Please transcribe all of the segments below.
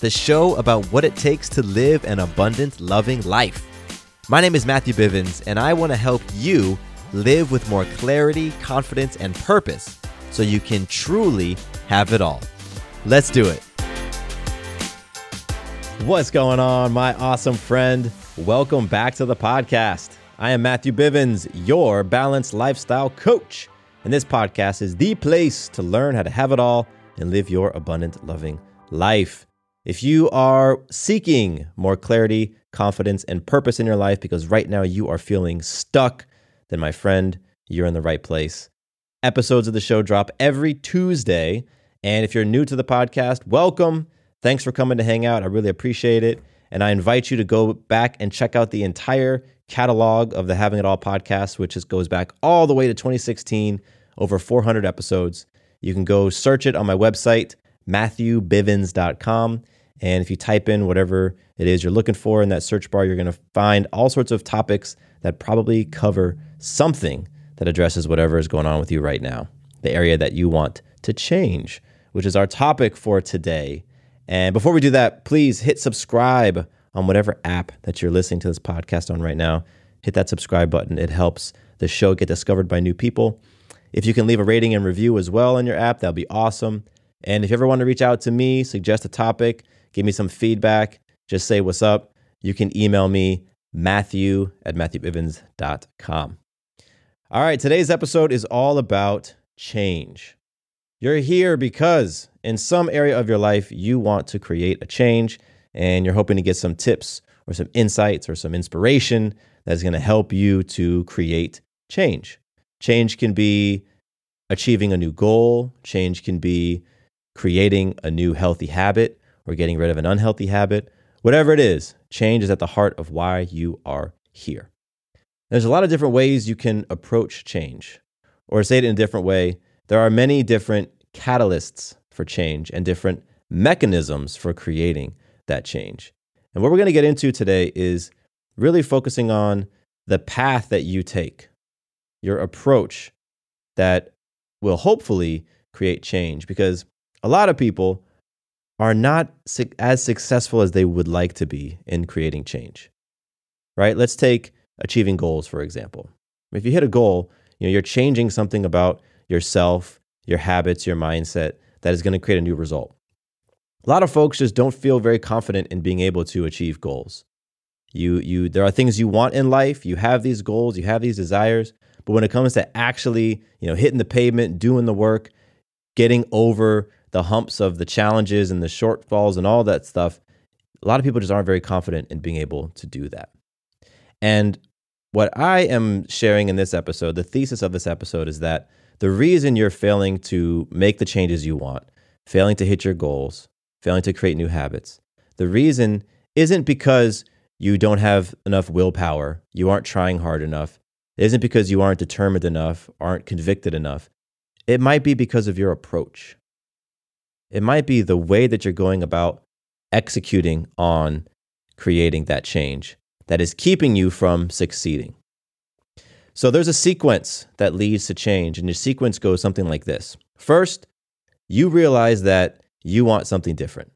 the show about what it takes to live an abundant, loving life. My name is Matthew Bivens, and I want to help you live with more clarity, confidence, and purpose so you can truly have it all. Let's do it. What's going on, my awesome friend? Welcome back to the podcast. I am Matthew Bivens, your balanced lifestyle coach. And this podcast is the place to learn how to have it all and live your abundant, loving life. If you are seeking more clarity, confidence, and purpose in your life because right now you are feeling stuck, then my friend, you're in the right place. Episodes of the show drop every Tuesday. And if you're new to the podcast, welcome. Thanks for coming to hang out. I really appreciate it. And I invite you to go back and check out the entire catalog of the Having It All podcast, which is, goes back all the way to 2016, over 400 episodes. You can go search it on my website, matthewbivens.com. And if you type in whatever it is you're looking for in that search bar, you're going to find all sorts of topics that probably cover something that addresses whatever is going on with you right now, the area that you want to change, which is our topic for today. And before we do that, please hit subscribe on whatever app that you're listening to this podcast on right now. Hit that subscribe button. It helps the show get discovered by new people. If you can leave a rating and review as well in your app, that'll be awesome. And if you ever want to reach out to me, suggest a topic, give me some feedback, just say what's up, you can email me, matthew at matthewbivens.com. All right, today's episode is all about change. You're here because in some area of your life, you want to create a change and you're hoping to get some tips or some insights or some inspiration that's going to help you to create change. Change can be achieving a new goal, change can be creating a new healthy habit or getting rid of an unhealthy habit. Whatever it is, change is at the heart of why you are here. There's a lot of different ways you can approach change. Or say it in a different way, there are many different catalysts for change and different mechanisms for creating that change. And what we're going to get into today is really focusing on the path that you take your approach that will hopefully create change because a lot of people are not as successful as they would like to be in creating change. Right? Let's take achieving goals for example. If you hit a goal, you know you're changing something about yourself, your habits, your mindset that is going to create a new result. A lot of folks just don't feel very confident in being able to achieve goals. You you there are things you want in life, you have these goals, you have these desires, but when it comes to actually, you know, hitting the pavement, doing the work, getting over the humps of the challenges and the shortfalls and all that stuff, a lot of people just aren't very confident in being able to do that. And what I am sharing in this episode, the thesis of this episode is that the reason you're failing to make the changes you want, failing to hit your goals, failing to create new habits, the reason isn't because you don't have enough willpower, you aren't trying hard enough, it isn't because you aren't determined enough, aren't convicted enough. It might be because of your approach. It might be the way that you're going about executing on creating that change that is keeping you from succeeding. So there's a sequence that leads to change, and your sequence goes something like this. First, you realize that you want something different,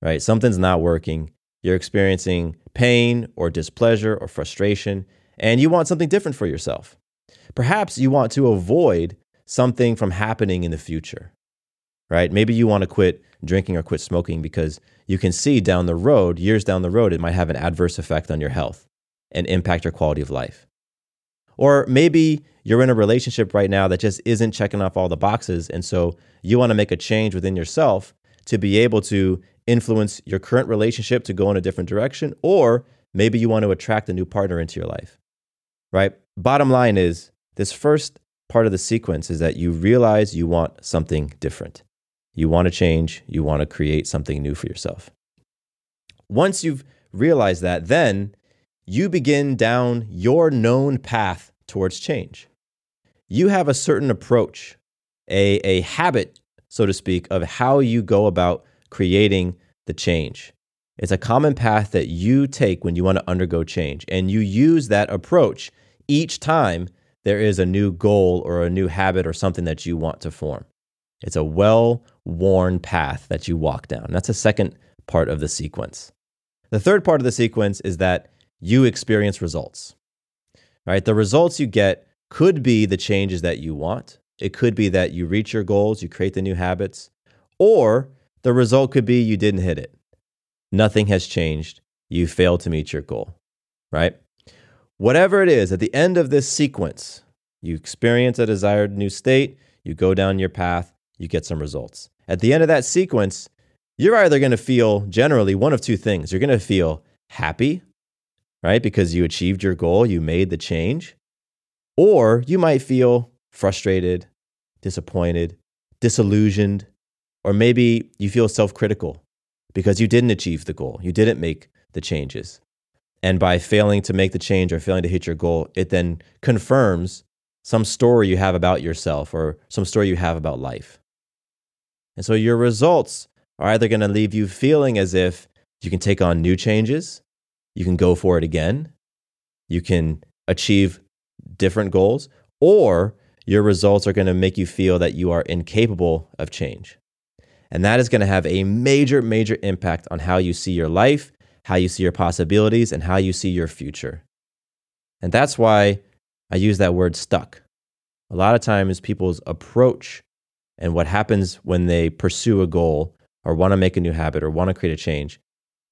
right? Something's not working. You're experiencing pain or displeasure or frustration, and you want something different for yourself. Perhaps you want to avoid something from happening in the future, right? Maybe you want to quit drinking or quit smoking because you can see down the road, years down the road, it might have an adverse effect on your health and impact your quality of life. Or maybe you're in a relationship right now that just isn't checking off all the boxes. And so you want to make a change within yourself to be able to influence your current relationship to go in a different direction. Or maybe you want to attract a new partner into your life, right? Bottom line is this first part of the sequence is that you realize you want something different. You want to change, you want to create something new for yourself. Once you've realized that, then you begin down your known path towards change. You have a certain approach, a, a habit, so to speak, of how you go about creating the change. It's a common path that you take when you want to undergo change, and you use that approach each time there is a new goal or a new habit or something that you want to form. It's a well worn path that you walk down. That's the second part of the sequence. The third part of the sequence is that you experience results. Right? The results you get could be the changes that you want. It could be that you reach your goals, you create the new habits, or the result could be you didn't hit it. Nothing has changed. You failed to meet your goal, right? Whatever it is, at the end of this sequence, you experience a desired new state, you go down your path, you get some results. At the end of that sequence, you're either going to feel generally one of two things. You're going to feel happy, right? Because you achieved your goal, you made the change. Or you might feel frustrated, disappointed, disillusioned, or maybe you feel self critical because you didn't achieve the goal, you didn't make the changes. And by failing to make the change or failing to hit your goal, it then confirms some story you have about yourself or some story you have about life. And so your results are either going to leave you feeling as if you can take on new changes, you can go for it again, you can achieve different goals, or your results are going to make you feel that you are incapable of change. And that is going to have a major, major impact on how you see your life, how you see your possibilities, and how you see your future. And that's why I use that word stuck. A lot of times, people's approach and what happens when they pursue a goal or want to make a new habit or want to create a change,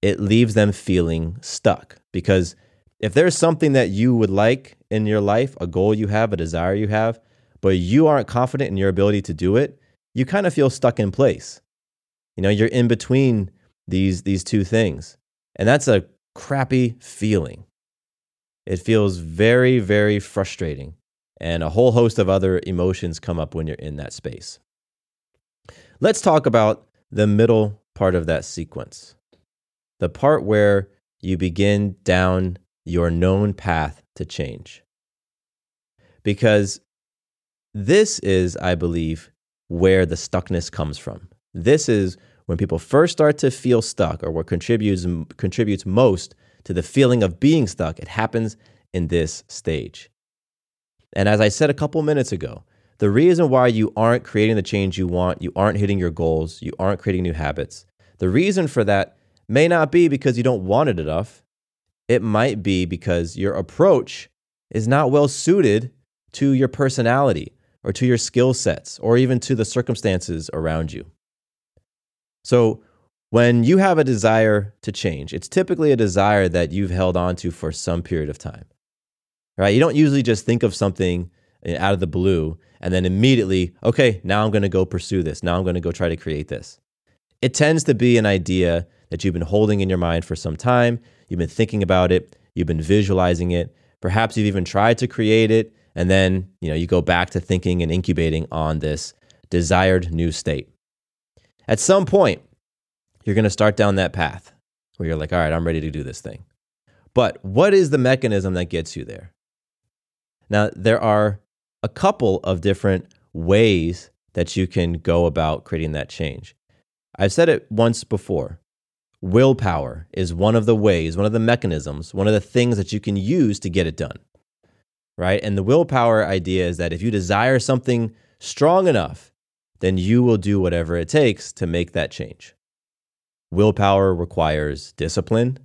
it leaves them feeling stuck. Because if there's something that you would like in your life, a goal you have, a desire you have, but you aren't confident in your ability to do it, you kind of feel stuck in place. You know, you're in between these, these two things. And that's a crappy feeling. It feels very, very frustrating. And a whole host of other emotions come up when you're in that space. Let's talk about the middle part of that sequence the part where you begin down your known path to change. Because this is, I believe, where the stuckness comes from. This is when people first start to feel stuck or what contributes, contributes most to the feeling of being stuck. It happens in this stage. And as I said a couple minutes ago, the reason why you aren't creating the change you want, you aren't hitting your goals, you aren't creating new habits, the reason for that may not be because you don't want it enough. It might be because your approach is not well suited to your personality or to your skill sets or even to the circumstances around you. So, when you have a desire to change, it's typically a desire that you've held on to for some period of time. Right? You don't usually just think of something out of the blue and then immediately, okay, now I'm going to go pursue this. Now I'm going to go try to create this. It tends to be an idea that you've been holding in your mind for some time. You've been thinking about it, you've been visualizing it. Perhaps you've even tried to create it and then, you know, you go back to thinking and incubating on this desired new state. At some point, you're going to start down that path where you're like, all right, I'm ready to do this thing. But what is the mechanism that gets you there? Now, there are a couple of different ways that you can go about creating that change. I've said it once before. Willpower is one of the ways, one of the mechanisms, one of the things that you can use to get it done. Right? And the willpower idea is that if you desire something strong enough, then you will do whatever it takes to make that change. Willpower requires discipline.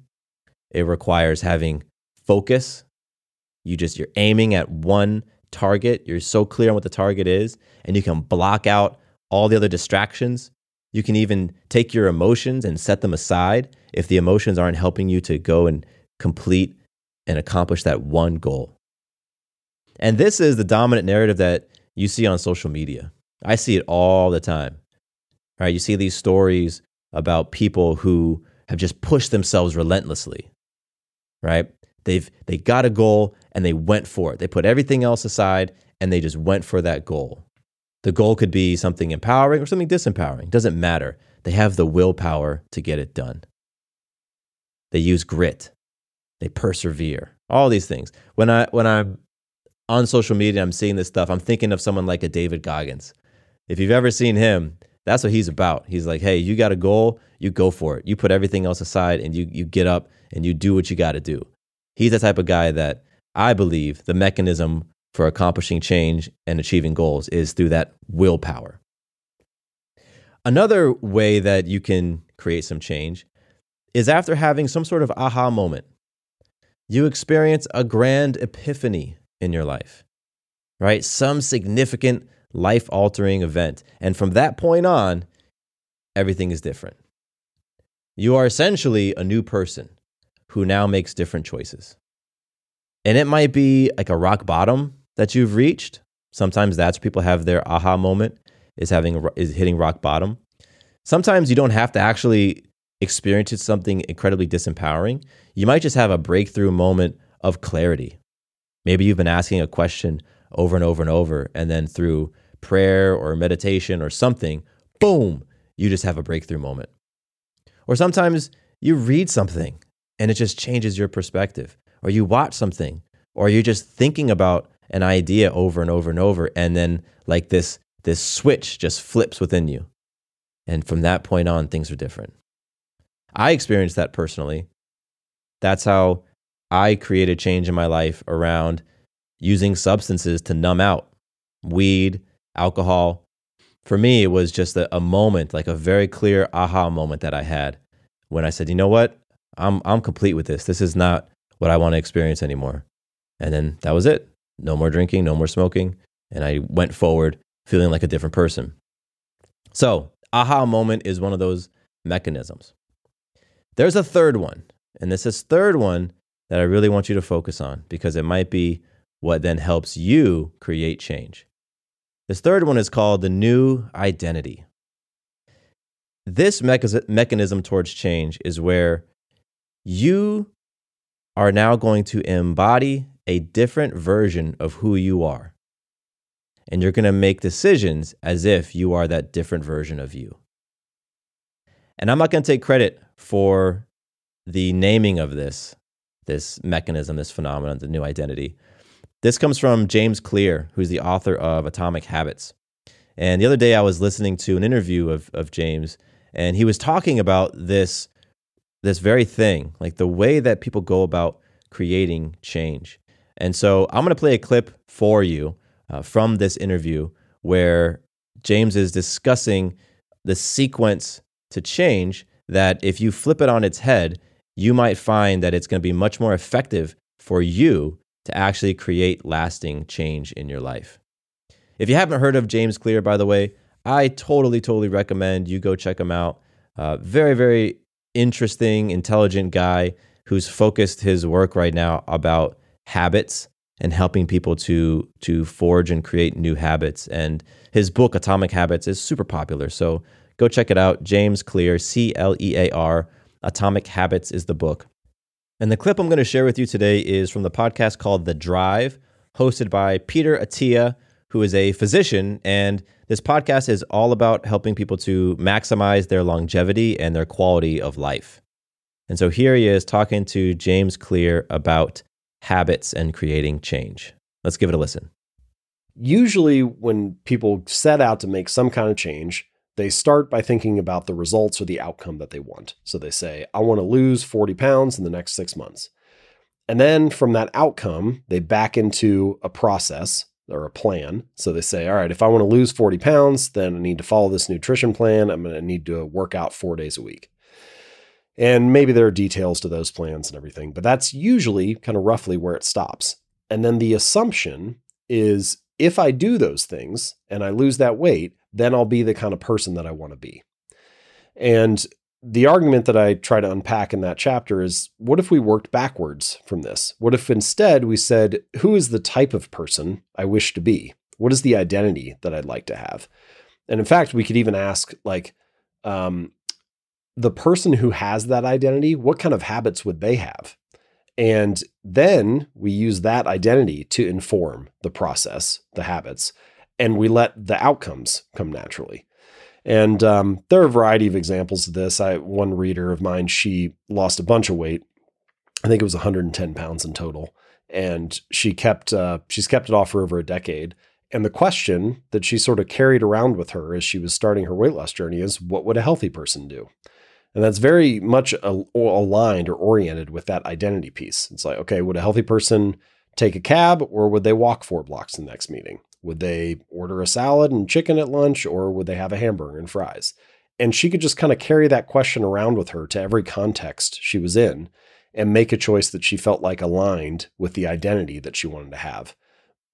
It requires having focus. You just you're aiming at one target, you're so clear on what the target is, and you can block out all the other distractions. You can even take your emotions and set them aside if the emotions aren't helping you to go and complete and accomplish that one goal. And this is the dominant narrative that you see on social media. I see it all the time. Right? You see these stories about people who have just pushed themselves relentlessly. Right? They've they got a goal and they went for it. They put everything else aside and they just went for that goal. The goal could be something empowering or something disempowering. It Doesn't matter. They have the willpower to get it done. They use grit. They persevere. All these things. When I when I'm on social media, I'm seeing this stuff. I'm thinking of someone like a David Goggins. If you've ever seen him, that's what he's about. He's like, hey, you got a goal, you go for it. You put everything else aside and you you get up and you do what you got to do. He's the type of guy that I believe the mechanism for accomplishing change and achieving goals is through that willpower. Another way that you can create some change is after having some sort of aha moment. You experience a grand epiphany in your life, right? Some significant life altering event. And from that point on, everything is different. You are essentially a new person who now makes different choices. And it might be like a rock bottom that you've reached. Sometimes that's people have their aha moment is having is hitting rock bottom. Sometimes you don't have to actually experience something incredibly disempowering. You might just have a breakthrough moment of clarity. Maybe you've been asking a question over and over and over and then through prayer or meditation or something, boom, you just have a breakthrough moment. Or sometimes you read something and it just changes your perspective, or you watch something, or you're just thinking about an idea over and over and over, and then like this this switch just flips within you. And from that point on, things are different. I experienced that personally. That's how I created change in my life around using substances to numb out weed, alcohol. For me, it was just a, a moment, like a very clear aha moment that I had when I said, you know what? I'm I'm complete with this. This is not what I want to experience anymore. And then that was it. No more drinking, no more smoking, and I went forward feeling like a different person. So, aha moment is one of those mechanisms. There's a third one, and this is third one that I really want you to focus on because it might be what then helps you create change. This third one is called the new identity. This mechanism towards change is where you are now going to embody a different version of who you are. And you're going to make decisions as if you are that different version of you. And I'm not going to take credit for the naming of this, this mechanism, this phenomenon, the new identity. This comes from James Clear, who's the author of Atomic Habits. And the other day I was listening to an interview of, of James, and he was talking about this this very thing, like the way that people go about creating change. And so I'm going to play a clip for you uh, from this interview where James is discussing the sequence to change that if you flip it on its head, you might find that it's going to be much more effective for you to actually create lasting change in your life. If you haven't heard of James Clear, by the way, I totally, totally recommend you go check him out. Uh, very, very interesting, intelligent guy who's focused his work right now about habits and helping people to to forge and create new habits. And his book Atomic Habits is super popular. So go check it out. James Clear, C L E A R. Atomic Habits is the book. And the clip I'm going to share with you today is from the podcast called The Drive, hosted by Peter Attia, who is a physician. And this podcast is all about helping people to maximize their longevity and their quality of life. And so here he is talking to James Clear about habits and creating change. Let's give it a listen. Usually, when people set out to make some kind of change, they start by thinking about the results or the outcome that they want. So they say, I want to lose 40 pounds in the next six months. And then from that outcome, they back into a process or a plan. So they say, all right, if I want to lose 40 pounds, then I need to follow this nutrition plan. I'm going to need to work out four days a week. And maybe there are details to those plans and everything, but that's usually kind of roughly where it stops. And then the assumption is if I do those things and I lose that weight, then I'll be the kind of person that I want to be. And the argument that I try to unpack in that chapter is what if we worked backwards from this? What if instead we said, who is the type of person I wish to be? What is the identity that I'd like to have? And in fact, we could even ask, like, um, the person who has that identity, what kind of habits would they have? And then we use that identity to inform the process, the habits, and we let the outcomes come naturally. And um, there are a variety of examples of this. I one reader of mine, she lost a bunch of weight. I think it was 110 pounds in total, and she kept uh, she's kept it off for over a decade. And the question that she sort of carried around with her as she was starting her weight loss journey is, what would a healthy person do? And that's very much aligned or oriented with that identity piece. It's like, okay, would a healthy person take a cab or would they walk four blocks the next meeting? Would they order a salad and chicken at lunch or would they have a hamburger and fries? And she could just kind of carry that question around with her to every context she was in and make a choice that she felt like aligned with the identity that she wanted to have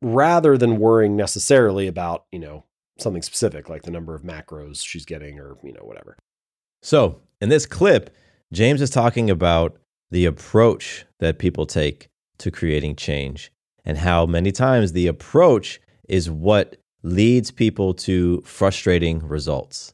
rather than worrying necessarily about, you know, something specific like the number of macros she's getting or, you know, whatever. So, in this clip, James is talking about the approach that people take to creating change and how many times the approach is what leads people to frustrating results.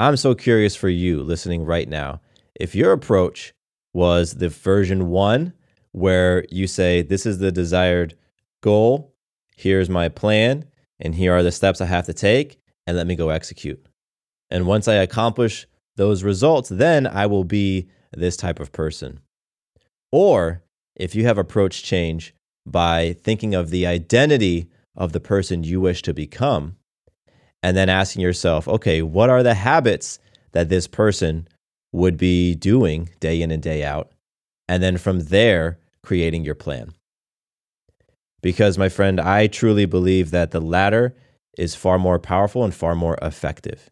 I'm so curious for you listening right now. If your approach was the version one, where you say, This is the desired goal, here's my plan, and here are the steps I have to take, and let me go execute. And once I accomplish those results, then I will be this type of person. Or if you have approach change by thinking of the identity of the person you wish to become, and then asking yourself, okay, what are the habits that this person would be doing day in and day out? And then from there, creating your plan. Because, my friend, I truly believe that the latter is far more powerful and far more effective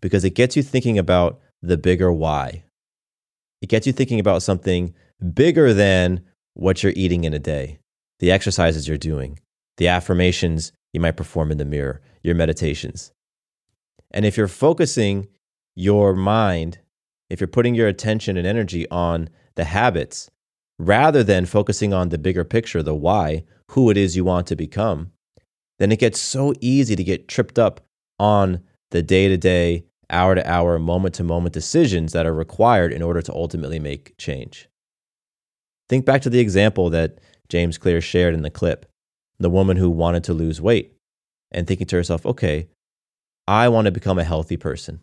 because it gets you thinking about the bigger why. It gets you thinking about something bigger than what you're eating in a day, the exercises you're doing, the affirmations you might perform in the mirror, your meditations. And if you're focusing your mind, if you're putting your attention and energy on the habits rather than focusing on the bigger picture, the why, who it is you want to become, then it gets so easy to get tripped up on the day to day, hour to hour, moment to moment decisions that are required in order to ultimately make change. Think back to the example that James Clear shared in the clip the woman who wanted to lose weight and thinking to herself, okay, I want to become a healthy person.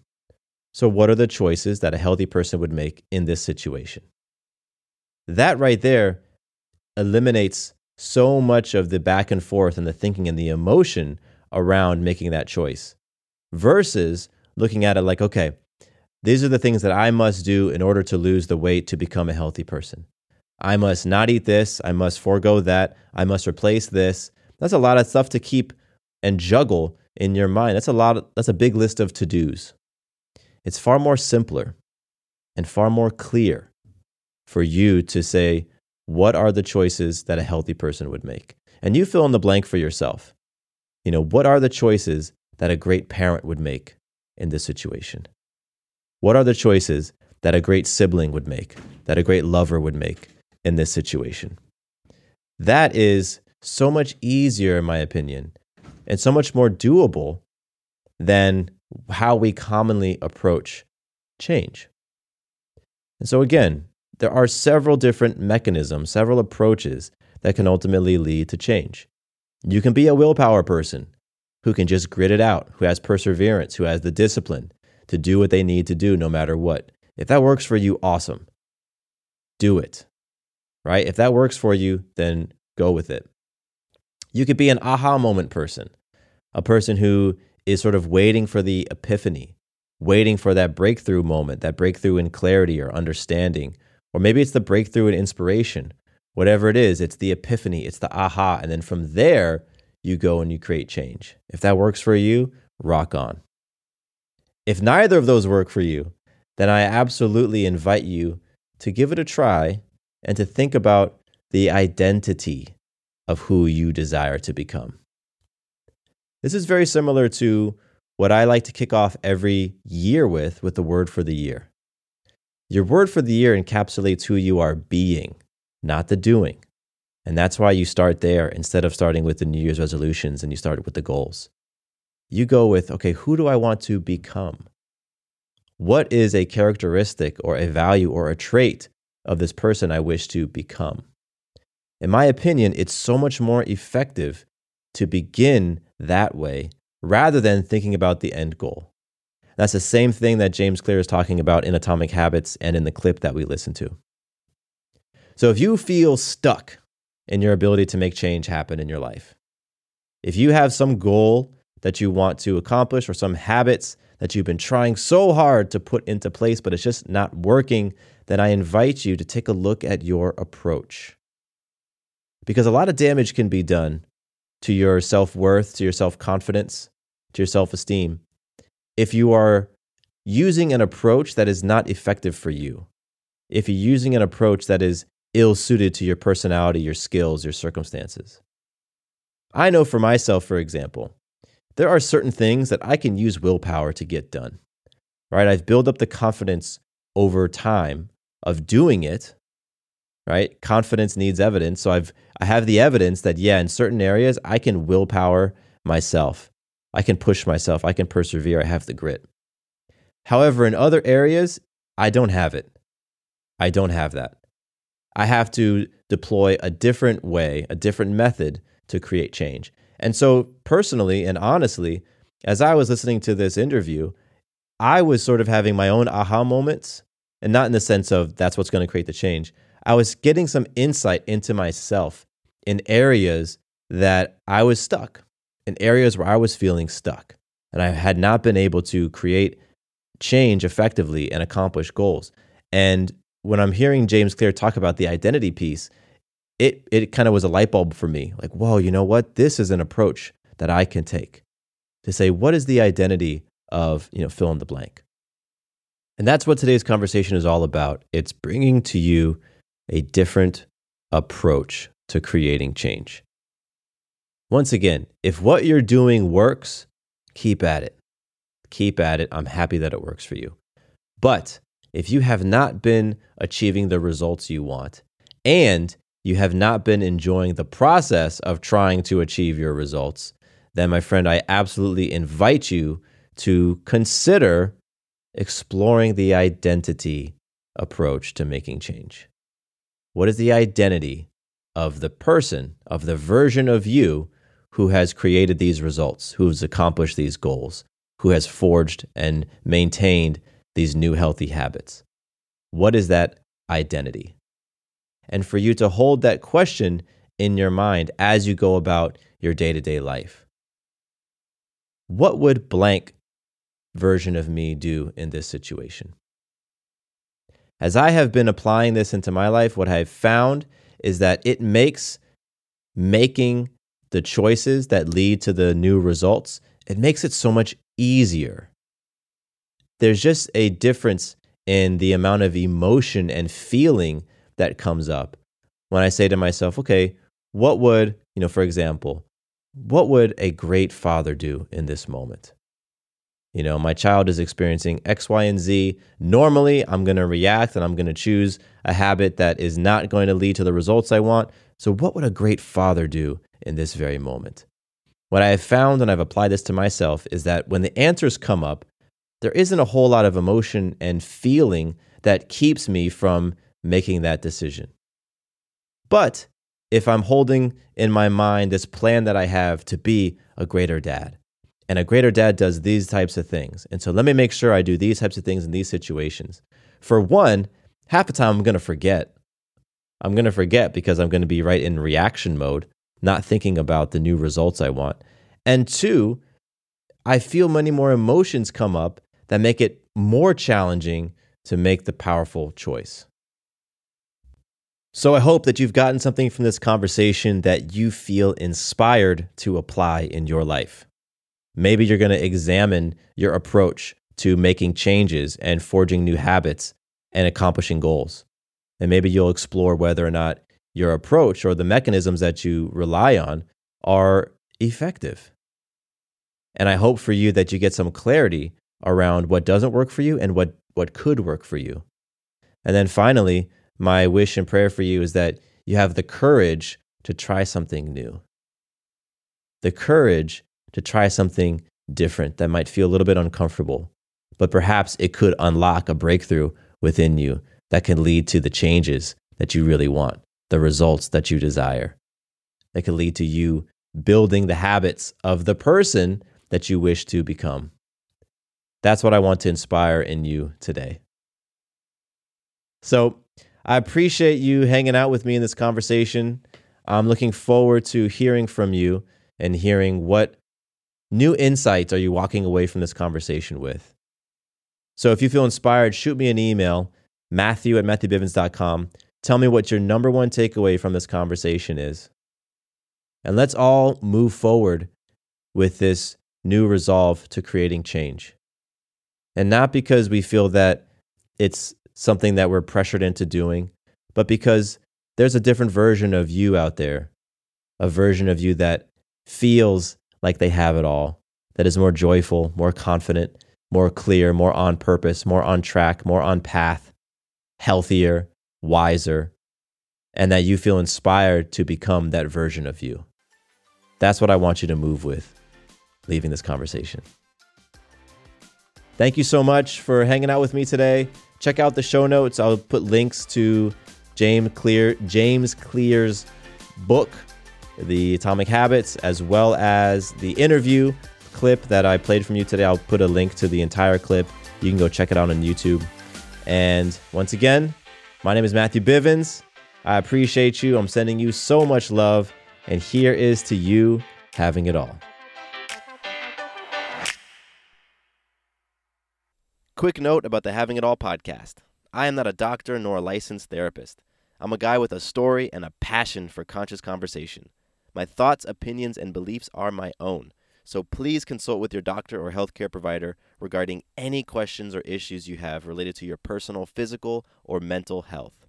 So, what are the choices that a healthy person would make in this situation? That right there eliminates so much of the back and forth and the thinking and the emotion around making that choice versus looking at it like, okay, these are the things that I must do in order to lose the weight to become a healthy person. I must not eat this. I must forego that. I must replace this. That's a lot of stuff to keep and juggle in your mind. That's a lot of, that's a big list of to-dos. It's far more simpler and far more clear for you to say what are the choices that a healthy person would make. And you fill in the blank for yourself. You know, what are the choices that a great parent would make in this situation? What are the choices that a great sibling would make, that a great lover would make in this situation? That is so much easier, in my opinion, and so much more doable than how we commonly approach change. And so, again, there are several different mechanisms, several approaches that can ultimately lead to change. You can be a willpower person who can just grit it out, who has perseverance, who has the discipline to do what they need to do no matter what. If that works for you, awesome. Do it. Right? If that works for you, then go with it. You could be an aha moment person, a person who is sort of waiting for the epiphany, waiting for that breakthrough moment, that breakthrough in clarity or understanding. Or maybe it's the breakthrough in inspiration. Whatever it is, it's the epiphany, it's the aha. And then from there, you go and you create change. If that works for you, rock on. If neither of those work for you, then I absolutely invite you to give it a try and to think about the identity of who you desire to become. This is very similar to what I like to kick off every year with with the word for the year. Your word for the year encapsulates who you are being, not the doing. And that's why you start there instead of starting with the New Year's resolutions and you start with the goals. You go with, okay, who do I want to become? What is a characteristic or a value or a trait of this person I wish to become? In my opinion, it's so much more effective to begin that way rather than thinking about the end goal. That's the same thing that James Clear is talking about in Atomic Habits and in the clip that we listened to. So if you feel stuck in your ability to make change happen in your life, if you have some goal that you want to accomplish or some habits that you've been trying so hard to put into place, but it's just not working, then I invite you to take a look at your approach because a lot of damage can be done to your self worth, to your self confidence, to your self esteem if you are using an approach that is not effective for you. If you're using an approach that is ill suited to your personality, your skills, your circumstances. I know for myself, for example, there are certain things that I can use willpower to get done. Right? I've built up the confidence over time of doing it right? Confidence needs evidence. So I've I have the evidence that yeah, in certain areas I can willpower myself. I can push myself. I can persevere. I have the grit. However, in other areas, I don't have it. I don't have that. I have to deploy a different way, a different method to create change. And so, personally and honestly, as I was listening to this interview, I was sort of having my own aha moments, and not in the sense of that's what's going to create the change, I was getting some insight into myself in areas that I was stuck, in areas where I was feeling stuck. And I had not been able to create change effectively and accomplish goals. And when I'm hearing James Clear talk about the identity piece, it, it kind of was a light bulb for me like, whoa, you know what? This is an approach that I can take to say, what is the identity of, you know, fill in the blank? And that's what today's conversation is all about. It's bringing to you a different approach to creating change. Once again, if what you're doing works, keep at it. Keep at it. I'm happy that it works for you. But if you have not been achieving the results you want and you have not been enjoying the process of trying to achieve your results, then, my friend, I absolutely invite you to consider exploring the identity approach to making change. What is the identity of the person, of the version of you who has created these results, who has accomplished these goals, who has forged and maintained these new healthy habits? What is that identity? And for you to hold that question in your mind as you go about your day to day life. What would blank version of me do in this situation? As I have been applying this into my life, what I've found is that it makes making the choices that lead to the new results, it makes it so much easier. There's just a difference in the amount of emotion and feeling that comes up when I say to myself, okay, what would, you know, for example, what would a great father do in this moment? You know, my child is experiencing X, Y, and Z. Normally, I'm going to react and I'm going to choose a habit that is not going to lead to the results I want. So, what would a great father do in this very moment? What I have found, and I've applied this to myself, is that when the answers come up, there isn't a whole lot of emotion and feeling that keeps me from making that decision. But if I'm holding in my mind this plan that I have to be a greater dad, and a greater dad does these types of things. And so let me make sure I do these types of things in these situations. For one, half the time I'm going to forget. I'm going to forget because I'm going to be right in reaction mode. not thinking about the new results I want. And two, I feel many more emotions come up that make it more challenging to make the powerful choice. So I hope that you've gotten something from this conversation that you feel inspired to apply in your life. Maybe you're going to examine your approach to making changes and forging new habits and accomplishing goals. And maybe you'll explore whether or not your approach or the mechanisms that you rely on are effective. And I hope for you that you get some clarity around what doesn't work for you and what, what could work for you. And then finally, my wish and prayer for you is that you have the courage to try something new. The courage to try something different that might feel a little bit uncomfortable, but perhaps it could unlock a breakthrough within you that can lead to the changes that you really want, the results that you desire, that can lead to you building the habits of the person that you wish to become. That's what I want to inspire in you today. So, I appreciate you hanging out with me in this conversation. I'm looking forward to hearing from you and hearing what new insights are you walking away from this conversation with. So if you feel inspired, shoot me an email, matthew at matthewbivens.com. Tell me what your number one takeaway from this conversation is. And let's all move forward with this new resolve to creating change. And not because we feel that it's something that we're pressured into doing, but because there's a different version of you out there, a version of you that feels like they have it all, that is more joyful, more confident, more clear, more on purpose, more on track, more on path, healthier, wiser, and that you feel inspired to become that version of you. That's what I want you to move with leaving this conversation. Thank you so much for hanging out with me today check out the show notes. I'll put links to James Clear James Clear's book, The Atomic Habits, as well as the interview clip that I played from you today. I'll put a link to the entire clip. You can go check it out on YouTube. And once again, my name is Matthew Bivens. I appreciate you. I'm sending you so much love. And here is to you having it all. Quick note about the Having It All podcast. I am not a doctor nor a licensed therapist. I'm a guy with a story and a passion for conscious conversation. My thoughts, opinions, and beliefs are my own. So please consult with your doctor or healthcare provider regarding any questions or issues you have related to your personal physical or mental health.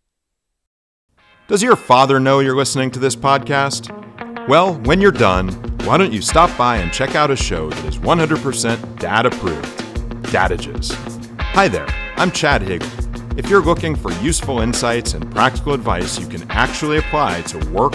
Does your father know you're listening to this podcast? Well, when you're done, why don't you stop by and check out a show that is 100% dad approved Dadages. Hi there, I'm Chad Higgle. If you're looking for useful insights and practical advice you can actually apply to work,